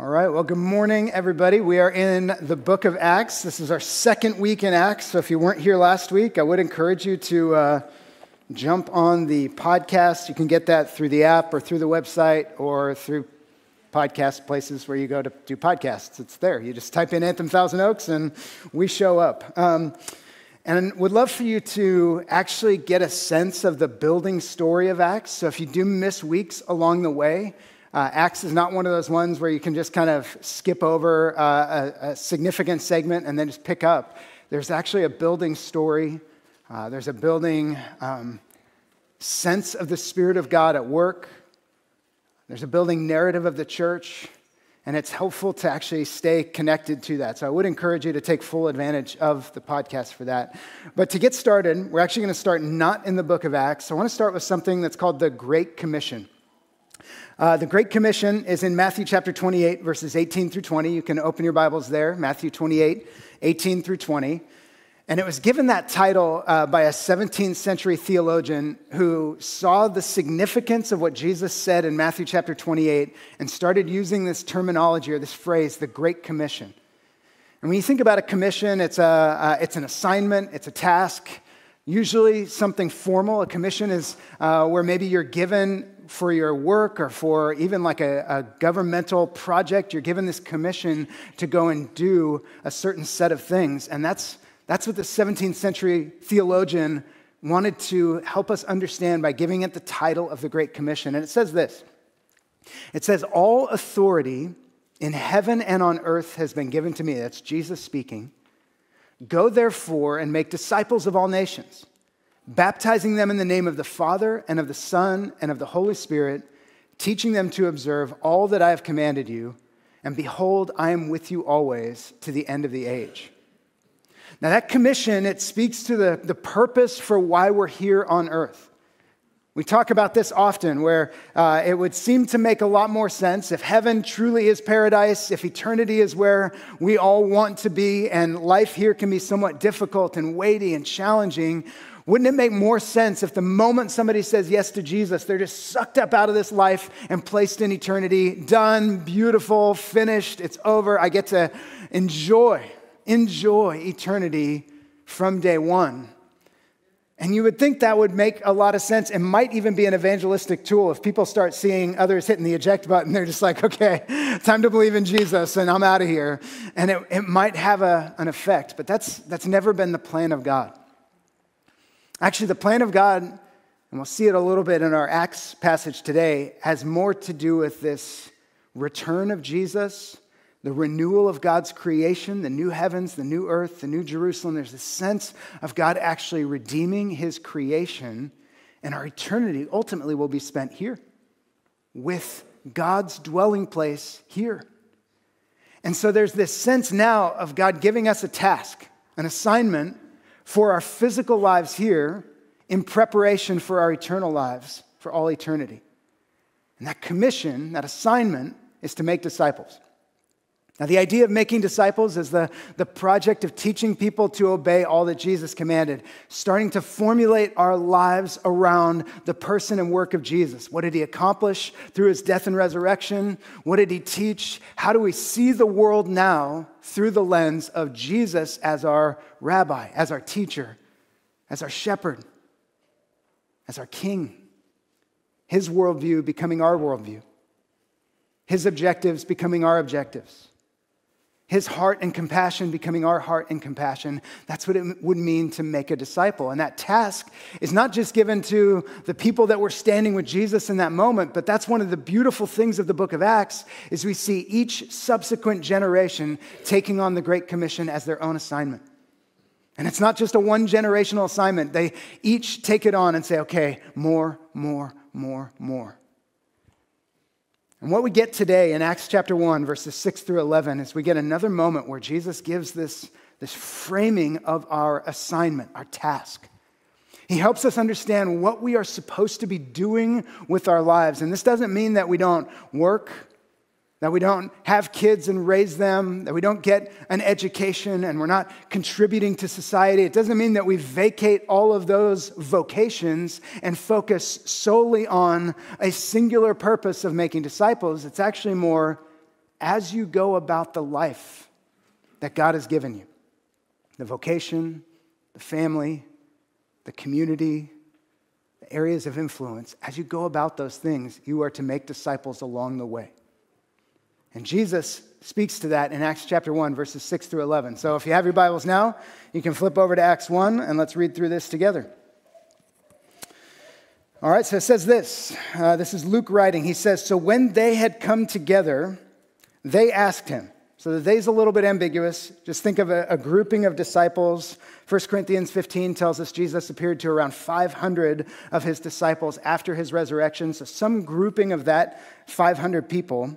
All right, well, good morning, everybody. We are in the book of Acts. This is our second week in Acts. So if you weren't here last week, I would encourage you to uh, jump on the podcast. You can get that through the app or through the website or through podcast places where you go to do podcasts. It's there. You just type in Anthem Thousand Oaks and we show up. Um, and would love for you to actually get a sense of the building story of Acts. So if you do miss weeks along the way, uh, Acts is not one of those ones where you can just kind of skip over uh, a, a, significant segment and then just pick up. There's actually a building story, uh, there's a building um, sense of the Spirit of God at work, there's a building narrative of the church, and it's helpful to actually stay connected to that. So I would encourage you to take full advantage of the podcast for that. But to get started, we're actually going to start not in the book of Acts. I want to start with something that's called the Great Commission. Uh, the Great Commission is in Matthew chapter 28, verses 18 through 20. You can open your Bibles there, Matthew 28, 18 through 20. And it was given that title uh, by a 17th century theologian who saw the significance of what Jesus said in Matthew chapter 28 and started using this terminology or this phrase, the Great Commission. And when you think about a commission, it's, a, uh, it's an assignment, it's a task, usually something formal. A commission is uh, where maybe you're given for your work or for even like a, a, governmental project, you're given this commission to go and do a certain set of things. And that's, that's what the 17th century theologian wanted to help us understand by giving it the title of the Great Commission. And it says this it says, All authority in heaven and on earth has been given to me. That's Jesus speaking. Go therefore and make disciples of all nations baptizing them in the name of the Father and of the Son and of the Holy Spirit, teaching them to observe all that I have commanded you. And behold, I am with you always to the end of the age. Now, that commission, it speaks to the, the purpose for why we're here on earth. We talk about this often, where uh, it would seem to make a lot more sense if heaven truly is paradise, if eternity is where we all want to be, and life here can be somewhat difficult and weighty and challenging. Wouldn't it make more sense if the moment somebody says yes to Jesus, they're just sucked up out of this life and placed in eternity? Done, beautiful, finished, it's over. I get to enjoy, enjoy eternity from day one. And you would think that would make a lot of sense and might even be an evangelistic tool. If people start seeing others hitting the eject button, they're just like, okay, time to believe in Jesus and I'm out of here. And it, it might have a, an effect, but that's, that's never been the plan of God. Actually, the plan of God, and we'll see it a little bit in our Acts passage today, has more to do with this return of Jesus, the renewal of God's creation, the new heavens, the new earth, the new Jerusalem. There's a sense of God actually redeeming his creation, and our eternity ultimately will be spent here with God's dwelling place here. And so there's this sense now of God giving us a task, an assignment for our physical lives here in preparation for our eternal lives for all eternity. And that commission, that assignment, is to make disciples. Now, the idea of making disciples is the, the project of teaching people to obey all that Jesus commanded, starting to formulate our lives around the person and work of Jesus. What did he accomplish through his death and resurrection? What did he teach? How do we see the world now through the lens of Jesus as our rabbi, as our teacher, as our shepherd, as our king? His worldview becoming our worldview, his objectives becoming our objectives his heart and compassion becoming our heart and compassion. That's what it would mean to make a disciple. And that task is not just given to the people that were standing with Jesus in that moment, but that's one of the beautiful things of the book of Acts is we see each subsequent generation taking on the great commission as their own assignment. And it's not just a one generational assignment. They each take it on and say, "Okay, more, more, more, more." And what we get today in Acts chapter 1, verses 6 through 11, is we get another moment where Jesus gives this, this framing of our assignment, our task. He helps us understand what we are supposed to be doing with our lives. And this doesn't mean that we don't work that we don't have kids and raise them, that we don't get an education and we're not contributing to society. It doesn't mean that we vacate all of those vocations and focus solely on a singular purpose of making disciples. It's actually more as you go about the life that God has given you the vocation, the family, the community, the areas of influence. As you go about those things, you are to make disciples along the way. And Jesus speaks to that in Acts chapter 1, verses 6 through 11. So if you have your Bibles now, you can flip over to Acts 1 and let's read through this together. All right, so it says this. Uh, this is Luke writing. He says, So when they had come together, they asked him. So the they's a little bit ambiguous. Just think of a, a, grouping of disciples. 1 Corinthians 15 tells us Jesus appeared to around 500 of his disciples after his resurrection. So some grouping of that 500 people.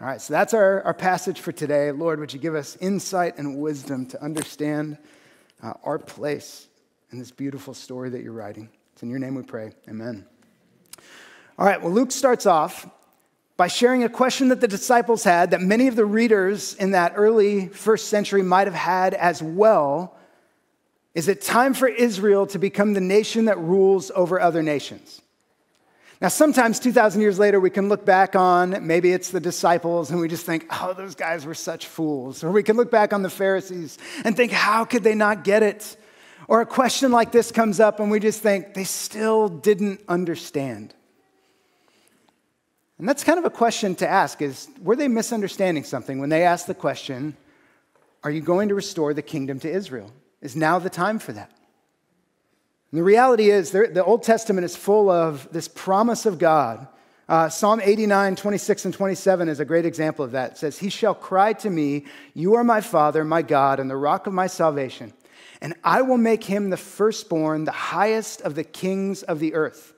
All right, so that's our, our passage for today. Lord, would you give us insight and wisdom to understand uh, our place in this beautiful story that you're writing? It's in your name we pray. Amen. All right, well, Luke starts off by sharing a question that the disciples had that many of the readers in that early first century might have had as well. Is it time for Israel to become the nation that rules over other nations? Now, sometimes 2,000 years later, we can look back on maybe it's the disciples and we just think, oh, those guys were such fools. Or we can look back on the Pharisees and think, how could they not get it? Or a question like this comes up and we just think, they still didn't understand. And that's kind of a question to ask is were they misunderstanding something when they asked the question, are you going to restore the kingdom to Israel? Is now the time for that? And the reality is, the Old Testament is full of this promise of God. Uh, Psalm 89, 26, and 27 is a great example of that. It says, He shall cry to me, You are my Father, my God, and the rock of my salvation, and I will make him the firstborn, the highest of the kings of the earth.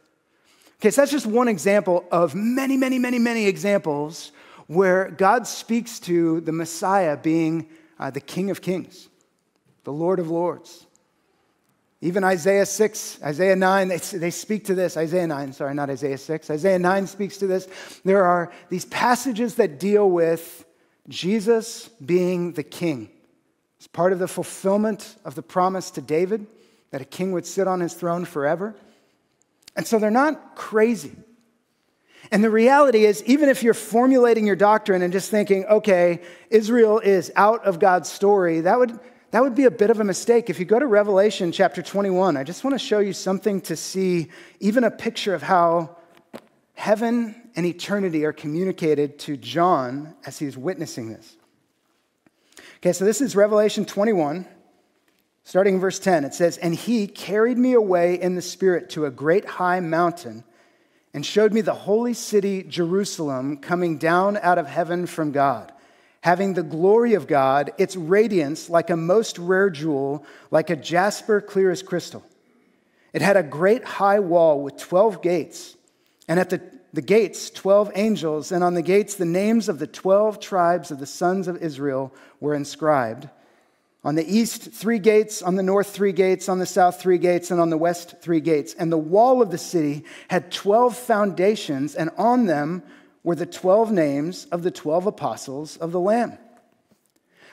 Okay, so that's just one example of many, many, many, many examples where God speaks to the Messiah being uh, the King of Kings, the Lord of Lords. Even Isaiah 6, Isaiah 9, they, they speak to this. Isaiah 9, sorry, not Isaiah 6. Isaiah 9 speaks to this. There are these passages that deal with Jesus being the king. It's part of the fulfillment of the promise to David that a king would sit on his throne forever. And so they're not crazy. And the reality is, even if you're formulating your doctrine and just thinking, okay, Israel is out of God's story, that would, that would be a bit of a mistake. If you go to Revelation chapter 21, I just want to show you something to see, even a picture of how heaven and eternity are communicated to John as he's witnessing this. Okay, so this is Revelation 21. Starting in verse 10, it says, And he carried me away in the Spirit to a great high mountain and showed me the holy city, Jerusalem, coming down out of heaven from God, having the glory of God, its radiance like a most rare jewel, like a jasper clear as crystal. It had a great high wall with 12 gates, and at the, the gates, 12 angels, and on the gates, the names of the 12 tribes of the sons of Israel were inscribed. On the east, three gates, on the north, three gates, on the south, three gates, and on the west, three gates. And the wall of the city had 12 foundations, and on them were the 12 names of the 12 apostles of the Lamb.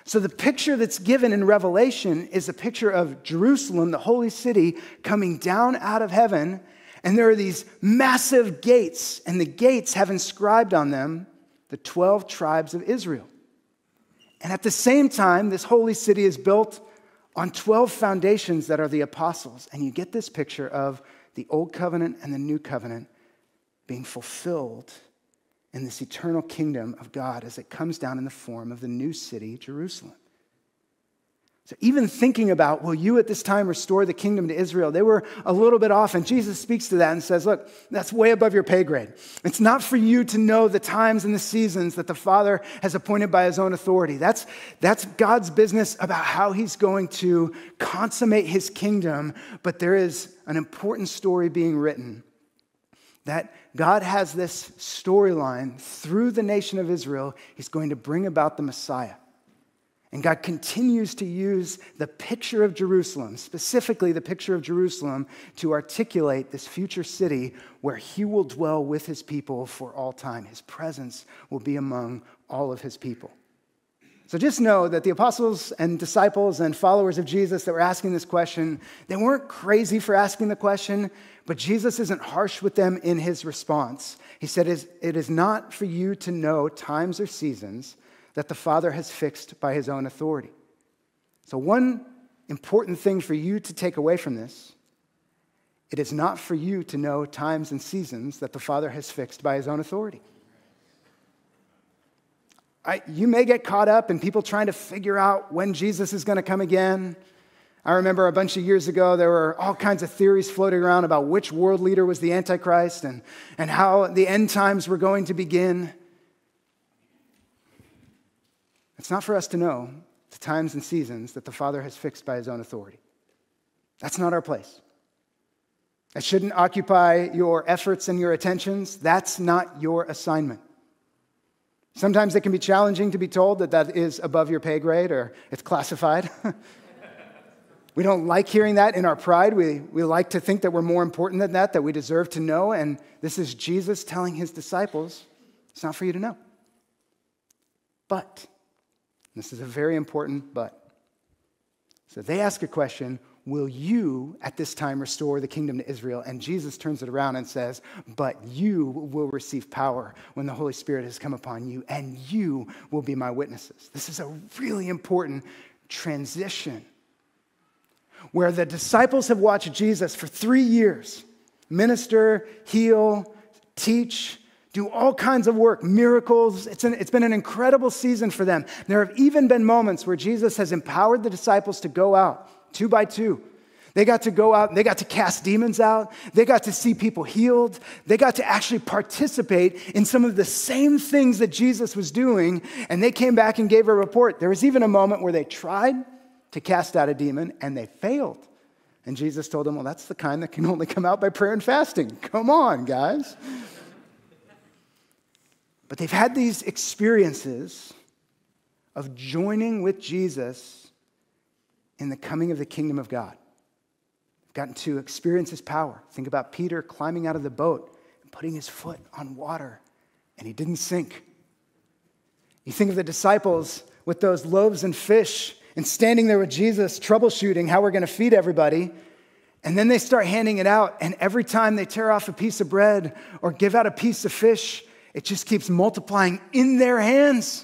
So the picture that's given in Revelation is a picture of Jerusalem, the holy city, coming down out of heaven. And there are these massive gates, and the gates have inscribed on them the 12 tribes of Israel. And at the same time, this holy city is built on 12 foundations that are the apostles. And you get this picture of the old covenant and the new covenant being fulfilled in this eternal kingdom of God as it comes down in the form of the new city, Jerusalem. So, even thinking about, will you at this time restore the kingdom to Israel? They were a little bit off, and Jesus speaks to that and says, Look, that's way above your pay grade. It's not for you to know the times and the seasons that the Father has appointed by his own authority. That's, that's God's business about how he's going to consummate his kingdom, but there is an important story being written that God has this storyline through the nation of Israel. He's going to bring about the Messiah. And God continues to use the picture of Jerusalem, specifically the picture of Jerusalem, to articulate this future city where He will dwell with His people for all time. His presence will be among all of His people. So just know that the apostles and disciples and followers of Jesus that were asking this question, they weren't crazy for asking the question, but Jesus isn't harsh with them in His response. He said, It is not for you to know times or seasons that the Father has fixed by his own authority. So, one important thing for you to take away from this it is not for you to know times and seasons that the Father has fixed by his own authority. I, you may get caught up in people trying to figure out when Jesus is going to come again. I remember a bunch of years ago, there were all kinds of theories floating around about which world leader was the Antichrist and, and how the end times were going to begin. It's not for us to know the times and seasons that the Father has fixed by his own authority. That's not our place. That shouldn't occupy your efforts and your attentions. That's not your assignment. Sometimes it can be challenging to be told that that is above your pay grade or it's classified. we don't like hearing that in our pride. We, we like to think that we're more important than that, that we deserve to know. And this is Jesus telling his disciples it's not for you to know. But this is a very important but. So they ask a question Will you at this time restore the kingdom to Israel? And Jesus turns it around and says, But you will receive power when the Holy Spirit has come upon you, and you will be my witnesses. This is a really important transition where the disciples have watched Jesus for three years minister, heal, teach, do all kinds of work, miracles. It's, an, it's been an incredible season for them. There have even been moments where Jesus has empowered the disciples to go out two by two. They got to go out and they got to cast demons out. They got to see people healed. They got to actually participate in some of the same things that Jesus was doing. And they came back and gave a report. There was even a moment where they tried to cast out a demon and they failed. And Jesus told them, Well, that's the kind that can only come out by prayer and fasting. Come on, guys. But they've had these experiences of joining with Jesus in the coming of the kingdom of God. They've gotten to experience his power. Think about Peter climbing out of the boat and putting his foot on water, and he didn't sink. You think of the disciples with those loaves and fish and standing there with Jesus, troubleshooting how we're going to feed everybody. And then they start handing it out, and every time they tear off a piece of bread or give out a piece of fish, it just keeps multiplying in their hands.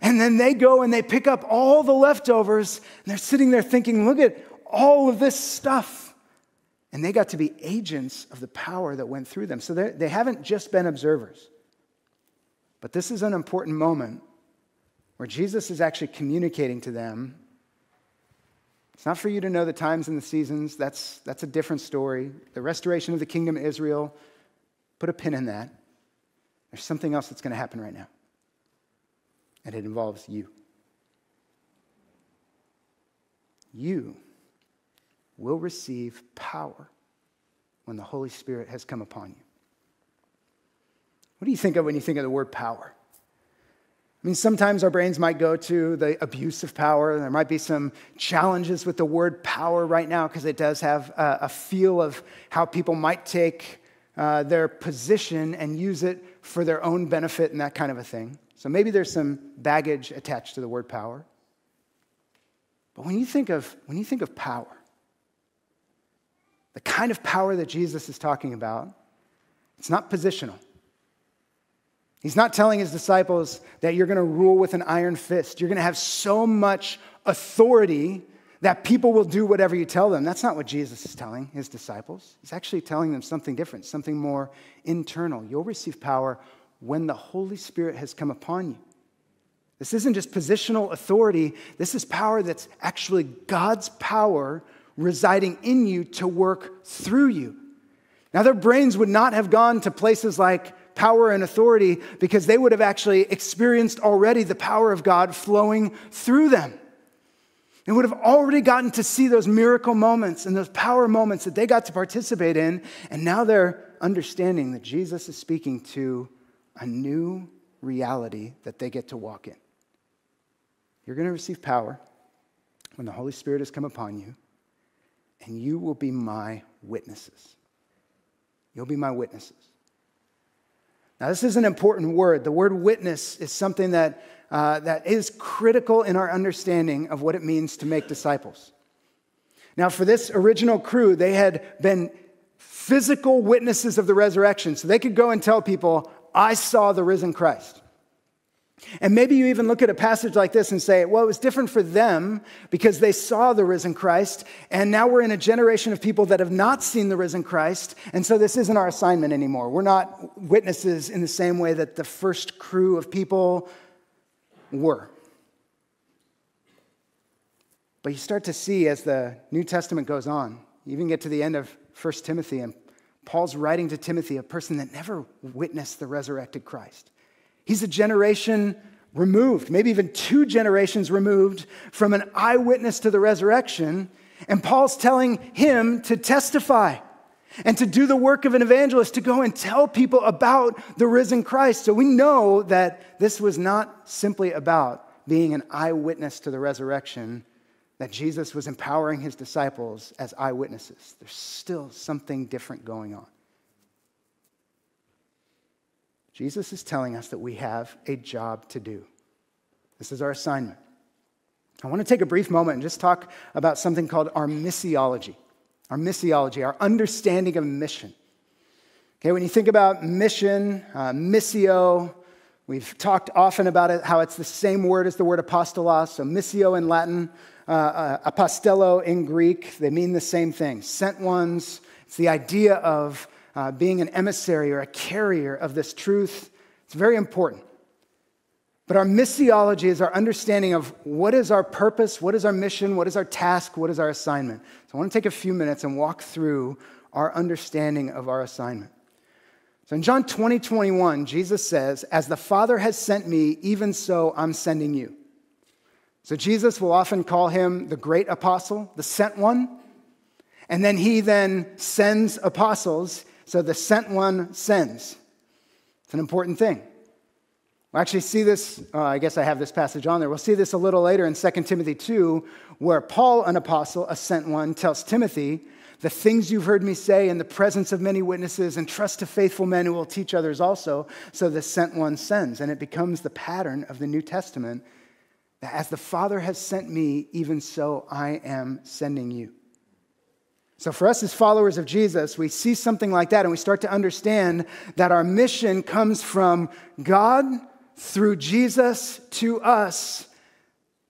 And then they go and they pick up all the leftovers, and they're sitting there thinking, look at all of this stuff. And they got to be agents of the power that went through them. So they haven't just been observers. But this is an important moment where Jesus is actually communicating to them. It's not for you to know the times and the seasons, that's, that's a different story. The restoration of the kingdom of Israel, put a pin in that. There's something else that's going to happen right now, and it involves you. You will receive power when the Holy Spirit has come upon you. What do you think of when you think of the word power? Mean, sometimes our brains might go to the abuse of power. There might be some challenges with the word power right now because it does have a, a, feel of how people might take uh, their position and use it for their own benefit and that kind of a thing. So maybe there's some baggage attached to the word power. But when you think of, when you think of power, the kind of power that Jesus is talking about, it's not positional. He's not telling his disciples that you're going to rule with an iron fist. You're going to have so much authority that people will do whatever you tell them. That's not what Jesus is telling his disciples. He's actually telling them something different, something more internal. You'll receive power when the Holy Spirit has come upon you. This isn't just positional authority, this is power that's actually God's power residing in you to work through you. Now, their brains would not have gone to places like power and authority because they would have actually experienced already the power of God flowing through them. They would have already gotten to see those miracle moments and those power moments that they got to participate in. And now they're understanding that Jesus is speaking to a new reality that they get to walk in. You're going to receive power when the Holy Spirit has come upon you, and you will be my witnesses. You'll be my witnesses. Now, this is an important word. The word witness is something that, uh, that is critical in our understanding of what it means to make disciples. Now, for this original crew, they had been physical witnesses of the resurrection. So they could go and tell people, I saw the risen Christ. And maybe you even look at a passage like this and say, well, it was different for them because they saw the risen Christ. And now we're in a generation of people that have not seen the risen Christ. And so this isn't our assignment anymore. We're not witnesses in the same way that the first crew of people were. But you start to see as the New Testament goes on, you even get to the end of 1 Timothy, and Paul's writing to Timothy, a person that never witnessed the resurrected Christ. He's a generation removed, maybe even two generations removed from an eyewitness to the resurrection. And Paul's telling him to testify and to do the work of an evangelist, to go and tell people about the risen Christ. So we know that this was not simply about being an eyewitness to the resurrection, that Jesus was empowering his disciples as eyewitnesses. There's still something different going on. Jesus is telling us that we have a job to do. This is our assignment. I want to take a brief moment and just talk about something called our missiology. Our missiology, our understanding of mission. Okay, when you think about mission, uh, missio, we've talked often about it, how it's the same word as the word apostolos. So missio in Latin, uh, uh, apostello in Greek, they mean the same thing. Sent ones. It's the idea of uh, being an emissary or a carrier of this truth. It's very important. But our missiology is our understanding of what is our purpose, what is our mission, what is our task, what is our assignment. So I want to take a few minutes and walk through our understanding of our assignment. So in John 20, 21, Jesus says, As the Father has sent me, even so I'm sending you. So Jesus will often call him the great apostle, the sent one. And then he then sends apostles. So the sent one sends. It's an important thing. We'll actually see this, uh, I guess I have this passage on there. We'll see this a little later in 2 Timothy 2, where Paul, an apostle, a sent one, tells Timothy, The things you've heard me say in the presence of many witnesses, and trust to faithful men who will teach others also. So the sent one sends. And it becomes the pattern of the New Testament that as the Father has sent me, even so I am sending you. So, for us as followers of Jesus, we see something like that and we start to understand that our mission comes from God through Jesus to us,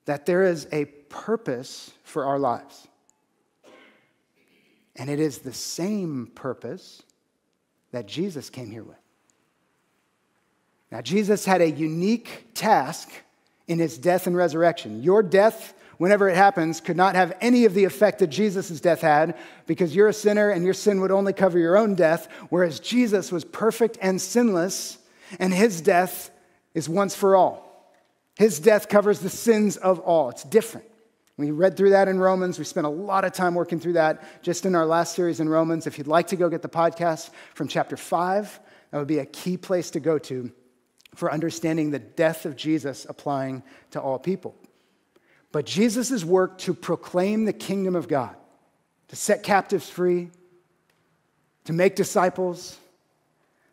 that there is a purpose for our lives. And it is the same purpose that Jesus came here with. Now, Jesus had a unique task in his death and resurrection. Your death whenever it happens, could not have any of the effect that Jesus' death had because you're a sinner and your sin would only cover your own death, whereas Jesus was perfect and sinless and his death is once for all. His death covers the sins of all. It's different. We read through that in Romans. We spent a lot of time working through that just in our last series in Romans. If you'd like to go get the podcast from chapter 5, that would be a key place to go to for understanding the death of Jesus applying to all people. But Jesus' work to proclaim the kingdom of God, to set captives free, to make disciples,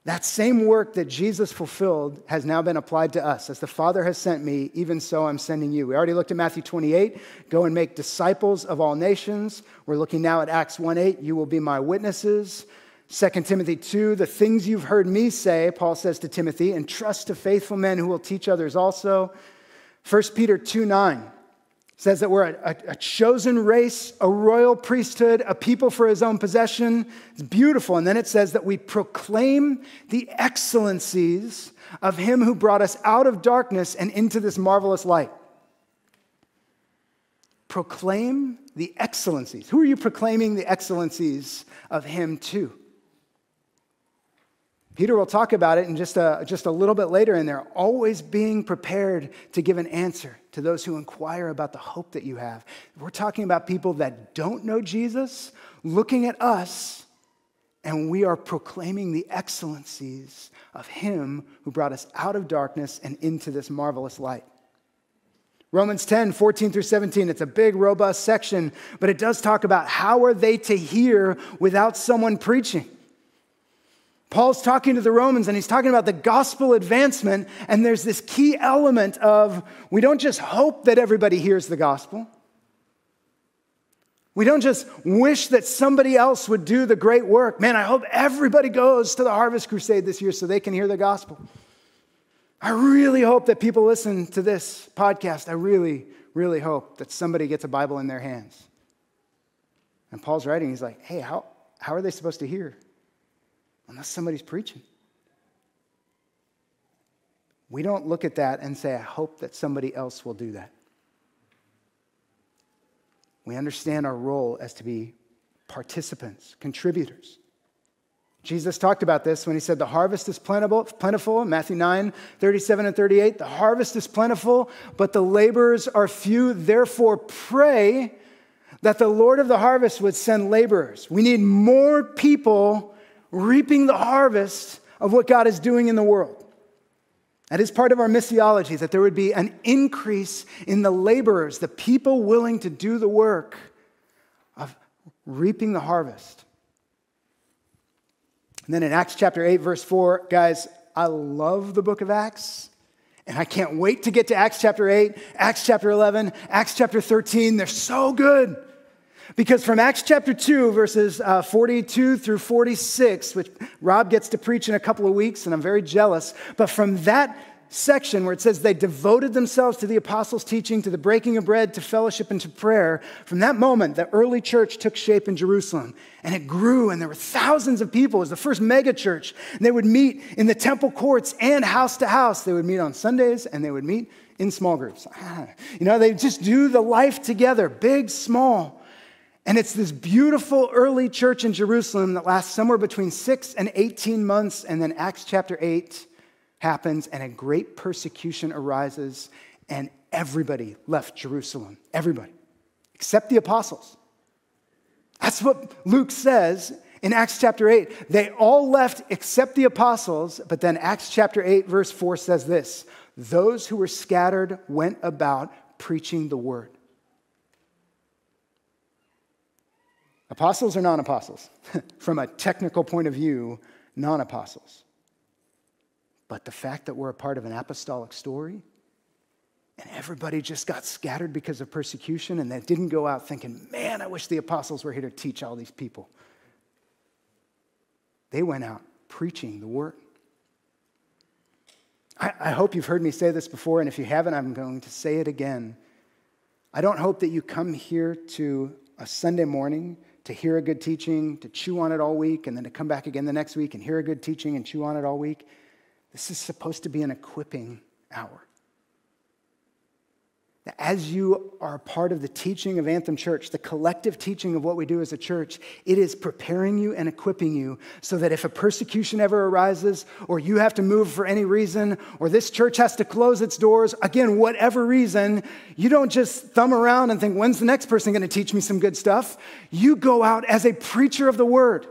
that same work that Jesus fulfilled has now been applied to us. As the Father has sent me, even so I'm sending you. We already looked at Matthew 28, go and make disciples of all nations. We're looking now at Acts 1 8, you will be my witnesses. 2 Timothy 2, the things you've heard me say, Paul says to Timothy, and trust to faithful men who will teach others also. 1 Peter 2 9, says that we're a, a, chosen race, a royal priesthood, a people for his own possession. It's beautiful. And then it says that we proclaim the excellencies of him who brought us out of darkness and into this marvelous light. Proclaim the excellencies. Who are you proclaiming the excellencies of him to? Peter will talk about it in just a, just a little bit later in there, always being prepared to give an answer to those who inquire about the hope that you have. We're talking about people that don't know Jesus looking at us, and we are proclaiming the excellencies of Him who brought us out of darkness and into this marvelous light. Romans 10, 14 through 17, it's a big, robust section, but it does talk about how are they to hear without someone preaching. Paul's talking to the Romans and he's talking about the gospel advancement, and there's this key element of we don't just hope that everybody hears the gospel. We don't just wish that somebody else would do the great work. Man, I hope everybody goes to the Harvest Crusade this year so they can hear the gospel. I really hope that people listen to this podcast. I really, really hope that somebody gets a Bible in their hands. And Paul's writing, he's like, hey, how, how are they supposed to hear? Unless somebody's preaching. We don't look at that and say, I hope that somebody else will do that. We understand our role as to be participants, contributors. Jesus talked about this when he said, The harvest is plentiful, plentiful, Matthew 9, 37 and 38. The harvest is plentiful, but the laborers are few. Therefore, pray that the Lord of the harvest would send laborers. We need more people reaping the harvest of what God is doing in the world. That is part of our missiology, that there would be an increase in the laborers, the people willing to do the work of reaping the harvest. And then in Acts chapter 8, verse 4, guys, I love the book of Acts. And I can't wait to get to Acts chapter 8, Acts chapter 11, Acts chapter 13. They're so good. Because from Acts chapter 2, verses uh, 42 through 46, which Rob gets to preach in a couple of weeks, and I'm very jealous, but from that section where it says they devoted themselves to the apostles' teaching, to the breaking of bread, to fellowship, and to prayer, from that moment, the early church took shape in Jerusalem. And it grew, and there were thousands of people. It was the first mega church. And they would meet in the temple courts and house to house. They would meet on Sundays, and they would meet in small groups. You know, they just do the life together, big, small. And it's this beautiful early church in Jerusalem that lasts somewhere between six and 18 months. And then Acts chapter 8 happens, and a great persecution arises, and everybody left Jerusalem. Everybody, except the apostles. That's what Luke says in Acts chapter 8. They all left except the apostles, but then Acts chapter 8, verse 4 says this Those who were scattered went about preaching the word. Apostles or non apostles? From a technical point of view, non apostles. But the fact that we're a part of an apostolic story and everybody just got scattered because of persecution and they didn't go out thinking, man, I wish the apostles were here to teach all these people. They went out preaching the word. I, I hope you've heard me say this before, and if you haven't, I'm going to say it again. I don't hope that you come here to a Sunday morning to hear a good teaching, to chew on it all week, and then to come back again the next week and hear a good teaching and chew on it all week. This is supposed to be an equipping hour. As you are part of the teaching of Anthem Church, the collective teaching of what we do as a church, it is preparing you and equipping you so that if a persecution ever arises, or you have to move for any reason, or this church has to close its doors, again, whatever reason, you don't just thumb around and think, when's the next person going to teach me some good stuff? You go out as a preacher of the word.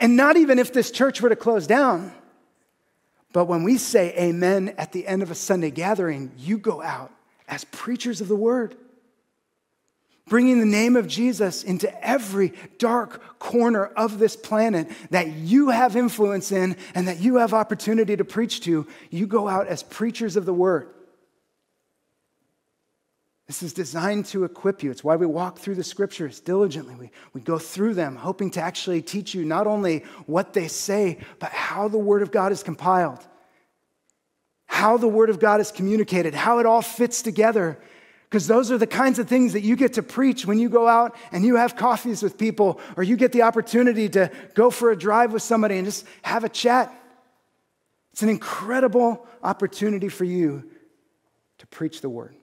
And not even if this church were to close down, but when we say amen at the end of a Sunday gathering, you go out as preachers of the word, bringing the name of Jesus into every dark corner of this planet that you have influence in and that you have opportunity to preach to. You go out as preachers of the word. This is designed to equip you. It's why we walk through the scriptures diligently. We, we go through them, hoping to actually teach you not only what they say, but how the Word of God is compiled how the Word of God is communicated, how it all fits together. Because those are the kinds of things that you get to preach when you go out and you have coffees with people, or you get the opportunity to go for a drive with somebody and just have a chat. It's an incredible opportunity for you to preach the word.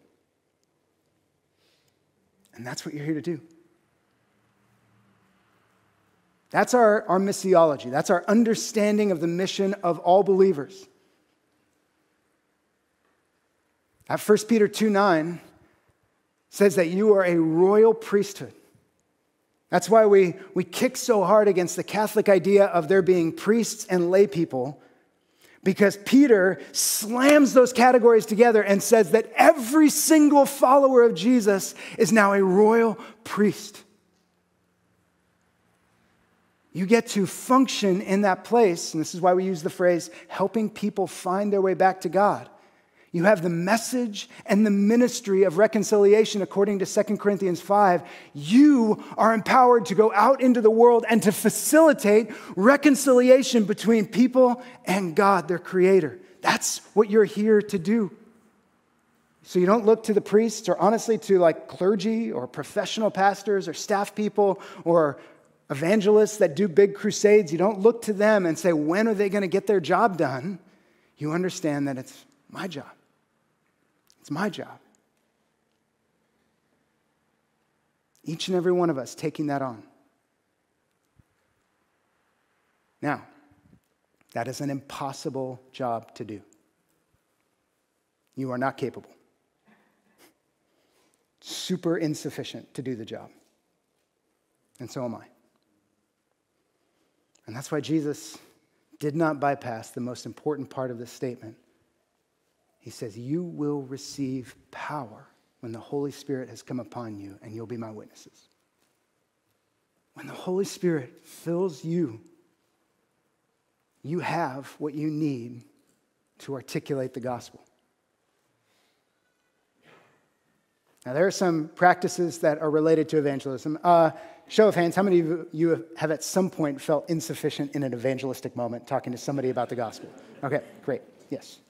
And that's what you're here to do. That's our, our missiology. That's our understanding of the mission of all believers. At 1 Peter 2 9 says that you are a royal priesthood. That's why we, we kick so hard against the Catholic idea of there being priests and lay people, because Peter slams those categories together and says that every single follower of Jesus is now a royal priest. You get to function in that place, and this is why we use the phrase helping people find their way back to God. You have the message and the ministry of reconciliation according to 2 Corinthians 5. You are empowered to go out into the world and to facilitate reconciliation between people and God, their creator. That's what you're here to do. So you don't look to the priests or honestly to like clergy or professional pastors or staff people or evangelists that do big crusades. You don't look to them and say, when are they going to get their job done? You understand that it's my job. It's my job. Each and every one of us taking that on. Now, that is an impossible job to do. You are not capable. Super insufficient to do the job. And so am I. And that's why Jesus did not bypass the most important part of this statement he says, You will receive power when the Holy Spirit has come upon you, and you'll be my witnesses. When the Holy Spirit fills you, you have what you need to articulate the gospel. Now, there are some practices that are related to evangelism. Uh, show of hands, how many of you have at some point felt insufficient in an evangelistic moment talking to somebody about the gospel? Okay, great. Yes.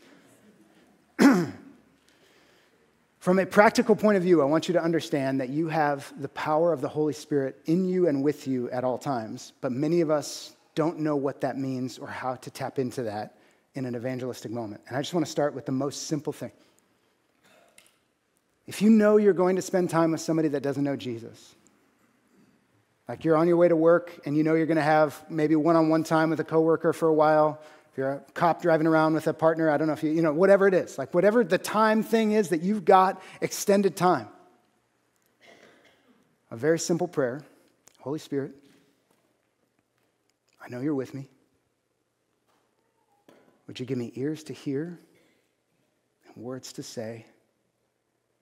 From a practical point of view, I want you to understand that you have the power of the Holy Spirit in you and with you at all times, but many of us don't know what that means or how to tap into that in an evangelistic moment. And I just want to start with the most simple thing. If you know you're going to spend time with somebody that doesn't know Jesus, like you're on your way to work and you know you're going to have maybe one on one time with a coworker for a while, if you're a cop driving around with a partner, I don't know if you, you know, whatever it is, like whatever the time thing is that you've got extended time. A very simple prayer Holy Spirit, I know you're with me. Would you give me ears to hear and words to say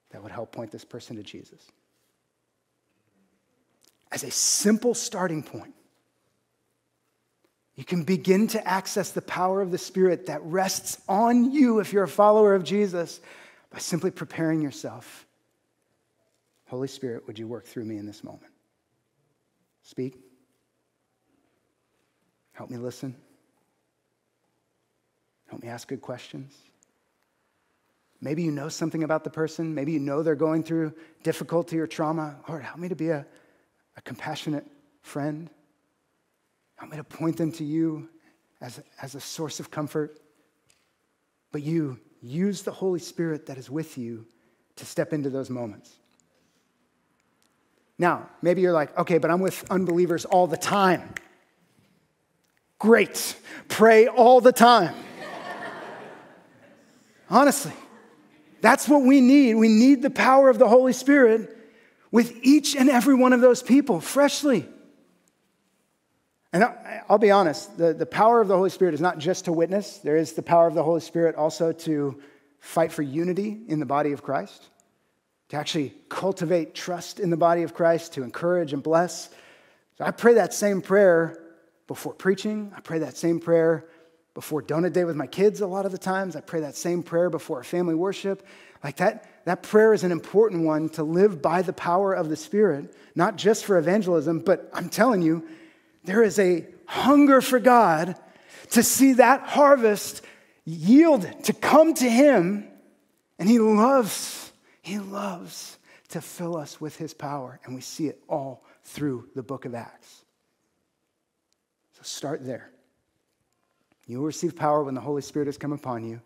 that would help point this person to Jesus? As a simple starting point, you can begin to access the power of the Spirit that rests on you if you're a follower of Jesus by simply preparing yourself. Holy Spirit, would you work through me in this moment? Speak. Help me listen. Help me ask good questions. Maybe you know something about the person. Maybe you know they're going through difficulty or trauma. Lord, help me to be a, a compassionate friend. I'm going to point them to you as, as a source of comfort. But you use the Holy Spirit that is with you to step into those moments. Now, maybe you're like, okay, but I'm with unbelievers all the time. Great. Pray all the time. Honestly, that's what we need. We need the power of the Holy Spirit with each and every one of those people freshly. And I'll be honest, the, the power of the Holy Spirit is not just to witness, there is the power of the Holy Spirit also to fight for unity in the body of Christ, to actually cultivate trust in the body of Christ, to encourage and bless. So I pray that same prayer before preaching. I pray that same prayer before donut day with my kids a lot of the times. I pray that same prayer before family worship. Like that, that prayer is an important one to live by the power of the Spirit, not just for evangelism, but I'm telling you, there is a hunger for God to see that harvest yield, to come to Him. And He loves, He loves to fill us with his power, and we see it all through the book of Acts. So start there. You will receive power when the Holy Spirit has come upon you,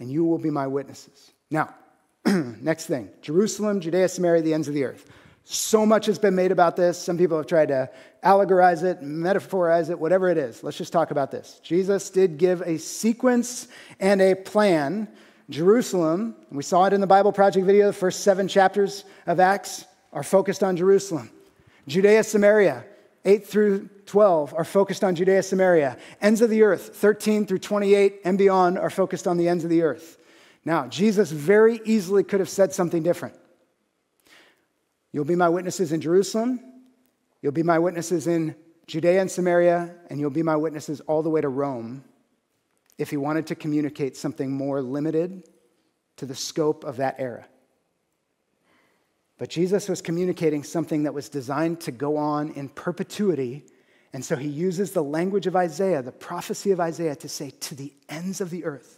and you will be my witnesses. Now, next thing Jerusalem, Judea, Samaria, the ends of the earth. So much has been made about this. Some people have tried to allegorize it, metaphorize it, whatever it is. Let's just talk about this. Jesus did give a sequence and a plan. Jerusalem, we saw it in the Bible Project video, the first seven chapters of Acts are focused on Jerusalem. Judea, Samaria, 8 through 12 are focused on Judea, Samaria. Ends of the earth, 13 through 28 and beyond, are focused on the ends of the earth. Now, Jesus very easily could have said something different. You'll be my witnesses in Jerusalem, you'll be my witnesses in Judea and Samaria, and you'll be my witnesses all the way to Rome if he wanted to communicate something more limited to the scope of that era. But Jesus was communicating something that was designed to go on in perpetuity. And so he uses the language of Isaiah, the prophecy of Isaiah, to say, to the ends of the earth.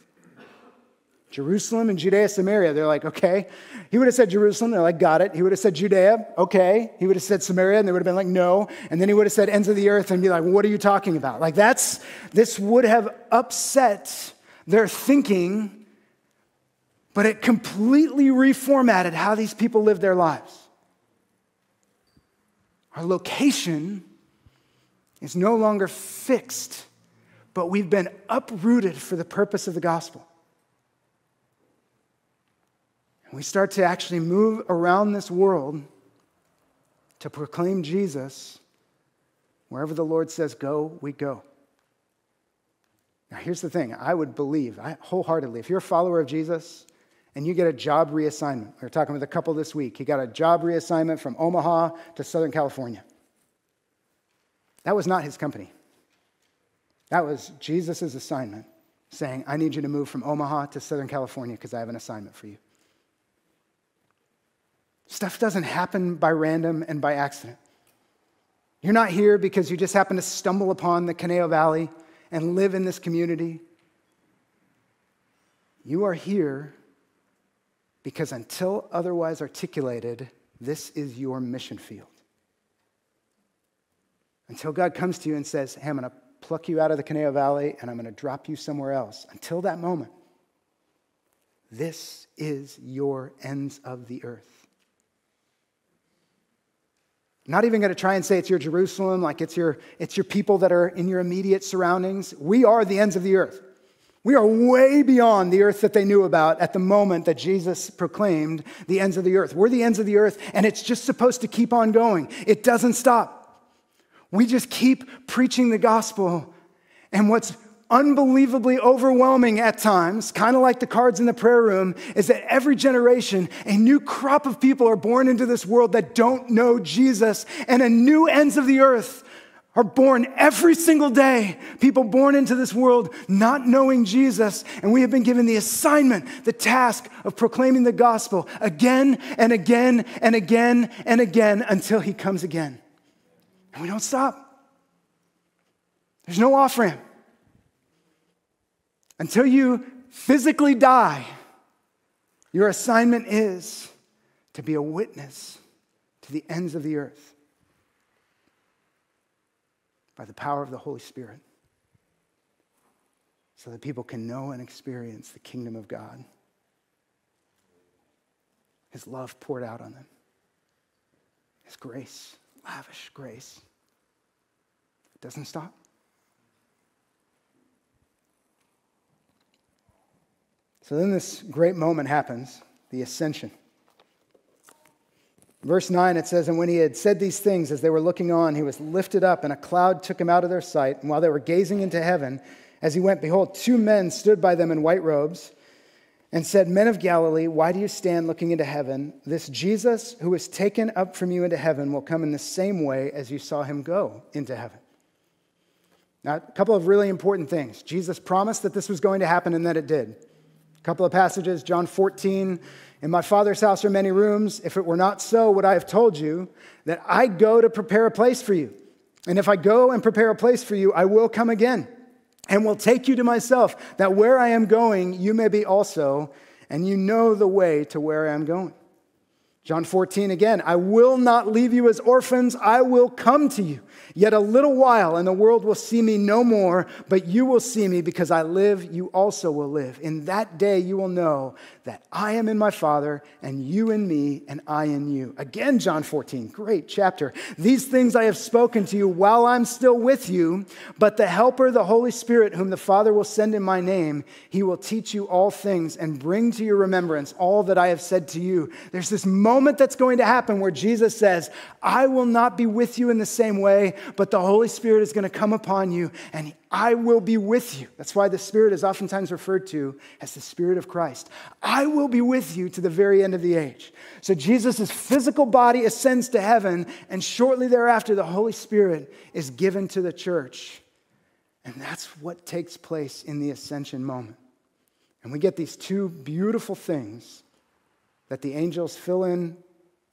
Jerusalem and Judea, Samaria. They're like, okay. He would have said Jerusalem. They're like, got it. He would have said Judea. Okay. He would have said Samaria, and they would have been like, no. And then he would have said ends of the earth and be like, what are you talking about? Like, that's, this would have upset their thinking, but it completely reformatted how these people lived their lives. Our location is no longer fixed, but we've been uprooted for the purpose of the gospel. And we start to actually move around this world to proclaim Jesus. Wherever the Lord says go, we go. Now, here's the thing I would believe I, wholeheartedly, if you're a follower of Jesus and you get a job reassignment, we were talking with a couple this week, he got a job reassignment from Omaha to Southern California. That was not his company. That was Jesus' assignment, saying, I need you to move from Omaha to Southern California because I have an assignment for you. Stuff doesn't happen by random and by accident. You're not here because you just happen to stumble upon the Conejo Valley and live in this community. You are here because until otherwise articulated, this is your mission field. Until God comes to you and says, Hey, I'm going to pluck you out of the Conejo Valley and I'm going to drop you somewhere else. Until that moment, this is your ends of the earth. I'm not even going to try and say it's your Jerusalem, like it's your, it's your people that are in your immediate surroundings. We are the ends of the earth. We are way beyond the earth that they knew about at the moment that Jesus proclaimed the ends of the earth. We're the ends of the earth, and it's just supposed to keep on going. It doesn't stop. We just keep preaching the gospel. And what's unbelievably overwhelming at times, kind of like the cards in the prayer room, is that every generation, a new crop of people are born into this world that don't know Jesus, and a new ends of the earth are born every single day. People born into this world not knowing Jesus, and we have been given the assignment, the task of proclaiming the gospel again and again and again and again until he comes again. And we don't stop. There's no off ramp. Until you physically die, your assignment is to be a witness to the ends of the earth by the power of the Holy Spirit so that people can know and experience the kingdom of God. His love poured out on them, His grace, lavish grace. It doesn't stop. So then this great moment happens the ascension. Verse 9, it says, And when he had said these things, as they were looking on, he was lifted up, and a cloud took him out of their sight. And while they were gazing into heaven, as he went, behold, two men stood by them in white robes and said, Men of Galilee, why do you stand looking into heaven? This Jesus who was taken up from you into heaven will come in the same way as you saw him go into heaven. Now, a couple of really important things. Jesus promised that this was going to happen and that it did. A couple of passages, John 14. In my Father's house are many rooms. If it were not so, would I have told you that I go to prepare a place for you? And if I go and prepare a place for you, I will come again and will take you to myself, that where I am going, you may be also, and you know the way to where I am going. John 14 again, I will not leave you as orphans, I will come to you. Yet a little while, and the world will see me no more, but you will see me because I live, you also will live. In that day, you will know that I am in my Father, and you in me, and I in you. Again, John 14, great chapter. These things I have spoken to you while I'm still with you, but the Helper, the Holy Spirit, whom the Father will send in my name, he will teach you all things and bring to your remembrance all that I have said to you. There's this moment that's going to happen where Jesus says, I will not be with you in the same way, but the Holy Spirit is going to come upon you and I will be with you. That's why the Spirit is oftentimes referred to as the Spirit of Christ. I will be with you to the very end of the age. So Jesus' physical body ascends to heaven, and shortly thereafter, the Holy Spirit is given to the church. And that's what takes place in the ascension moment. And we get these two beautiful things that the angels fill in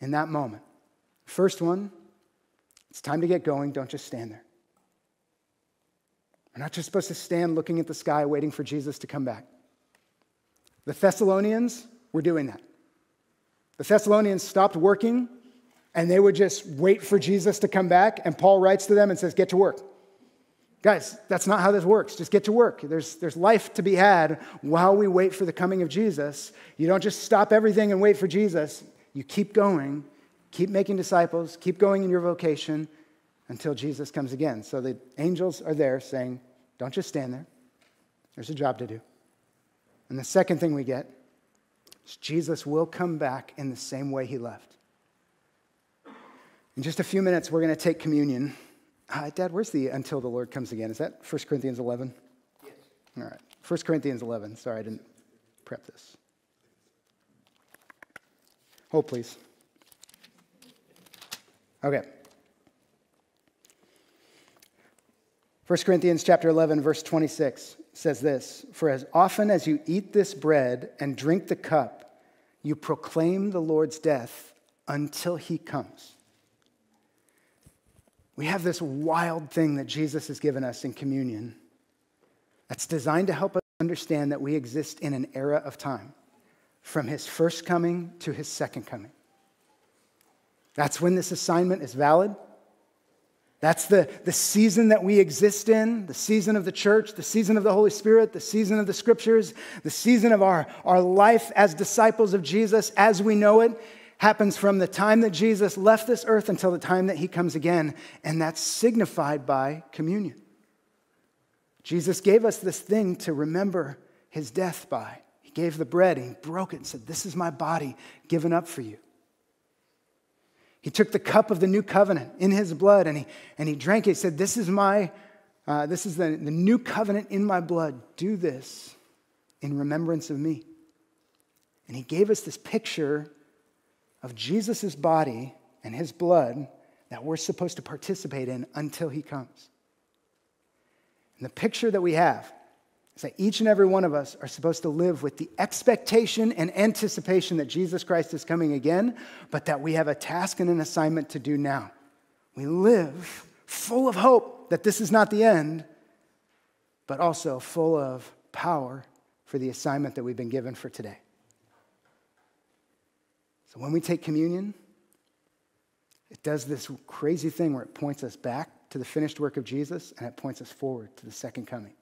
in that moment. First one, it's time to get going, don't just stand there. We're not just supposed to stand looking at the sky waiting for Jesus to come back. The Thessalonians were doing that. The Thessalonians stopped working and they would just wait for Jesus to come back. And Paul writes to them and says, Get to work. Guys, that's not how this works. Just get to work. There's, there's life to be had while we wait for the coming of Jesus. You don't just stop everything and wait for Jesus. You keep going, keep making disciples, keep going in your vocation until Jesus comes again. So the angels are there saying, don't just stand there. There's a job to do. And the second thing we get is Jesus will come back in the same way he left. In just a few minutes, we're going to take communion. Uh, Dad, where's the until the Lord comes again? Is that 1 Corinthians 11? Yes. All right. 1 Corinthians 11. Sorry, I didn't prep this. Hold, please. Okay. 1 Corinthians chapter 11 verse 26 says this, "For as often as you eat this bread and drink the cup, you proclaim the Lord's death until he comes." We have this wild thing that Jesus has given us in communion that's designed to help us understand that we exist in an era of time from his first coming to his second coming. That's when this assignment is valid. That's the, the season that we exist in, the season of the church, the season of the Holy Spirit, the season of the scriptures, the season of our, our life as disciples of Jesus as we know it happens from the time that Jesus left this earth until the time that he comes again. And that's signified by communion. Jesus gave us this thing to remember his death by. He gave the bread and he broke it and said, This is my body given up for you. He took the cup of the new covenant in his blood and he, and he drank it. He said, This is my, uh, this is the, the new covenant in my blood. Do this in remembrance of me. And he gave us this picture of Jesus' body and his blood that we're supposed to participate in until he comes. And the picture that we have is that each and every one of us are supposed to live with the expectation and anticipation that Jesus Christ is coming again, but that we have a task and an assignment to do now. We live full of hope that this is not the end, but also full of power for the assignment that we've been given for today. When we take communion, it does this crazy thing where it points us back to the finished work of Jesus and it points us forward to the second coming.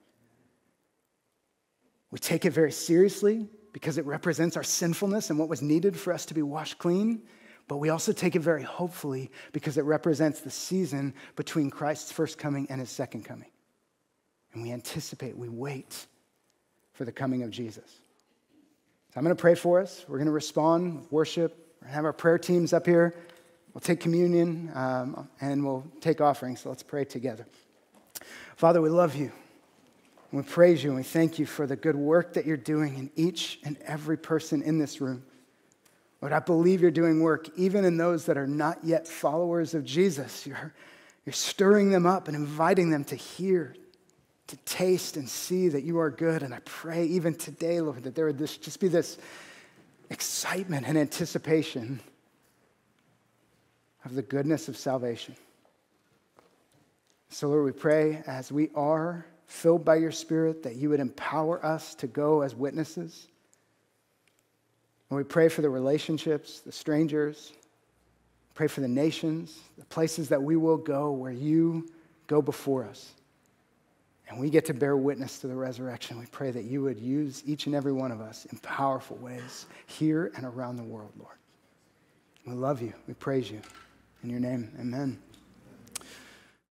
We take it very seriously because it represents our sinfulness and what was needed for us to be washed clean. But we also take it very hopefully because it represents the season between Christ's first coming and his second coming. And we anticipate, we wait for the coming of Jesus. So I'm going to pray for us. We're going to respond worship. We're going to have our prayer teams up here. We'll take communion um, and we'll take offerings. So let's pray together. Father, we love you. We praise you and we thank you for the good work that you're doing in each and every person in this room. Lord, I believe you're doing work even in those that are not yet followers of Jesus. You're, you're stirring them up and inviting them to hear, to taste and see that you are good. And I pray even today, Lord, that there would this, just be this excitement and anticipation of the goodness of salvation. So, Lord, we pray as we are filled by your Spirit, that you would empower us to go as witnesses. And we pray for the relationships, the strangers, pray for the nations, the places that we will go where you go before us. And we get to bear witness to the resurrection. We pray that you would use each and every one of us in powerful ways here and around the world, Lord. We love you. We praise you. In your name, amen.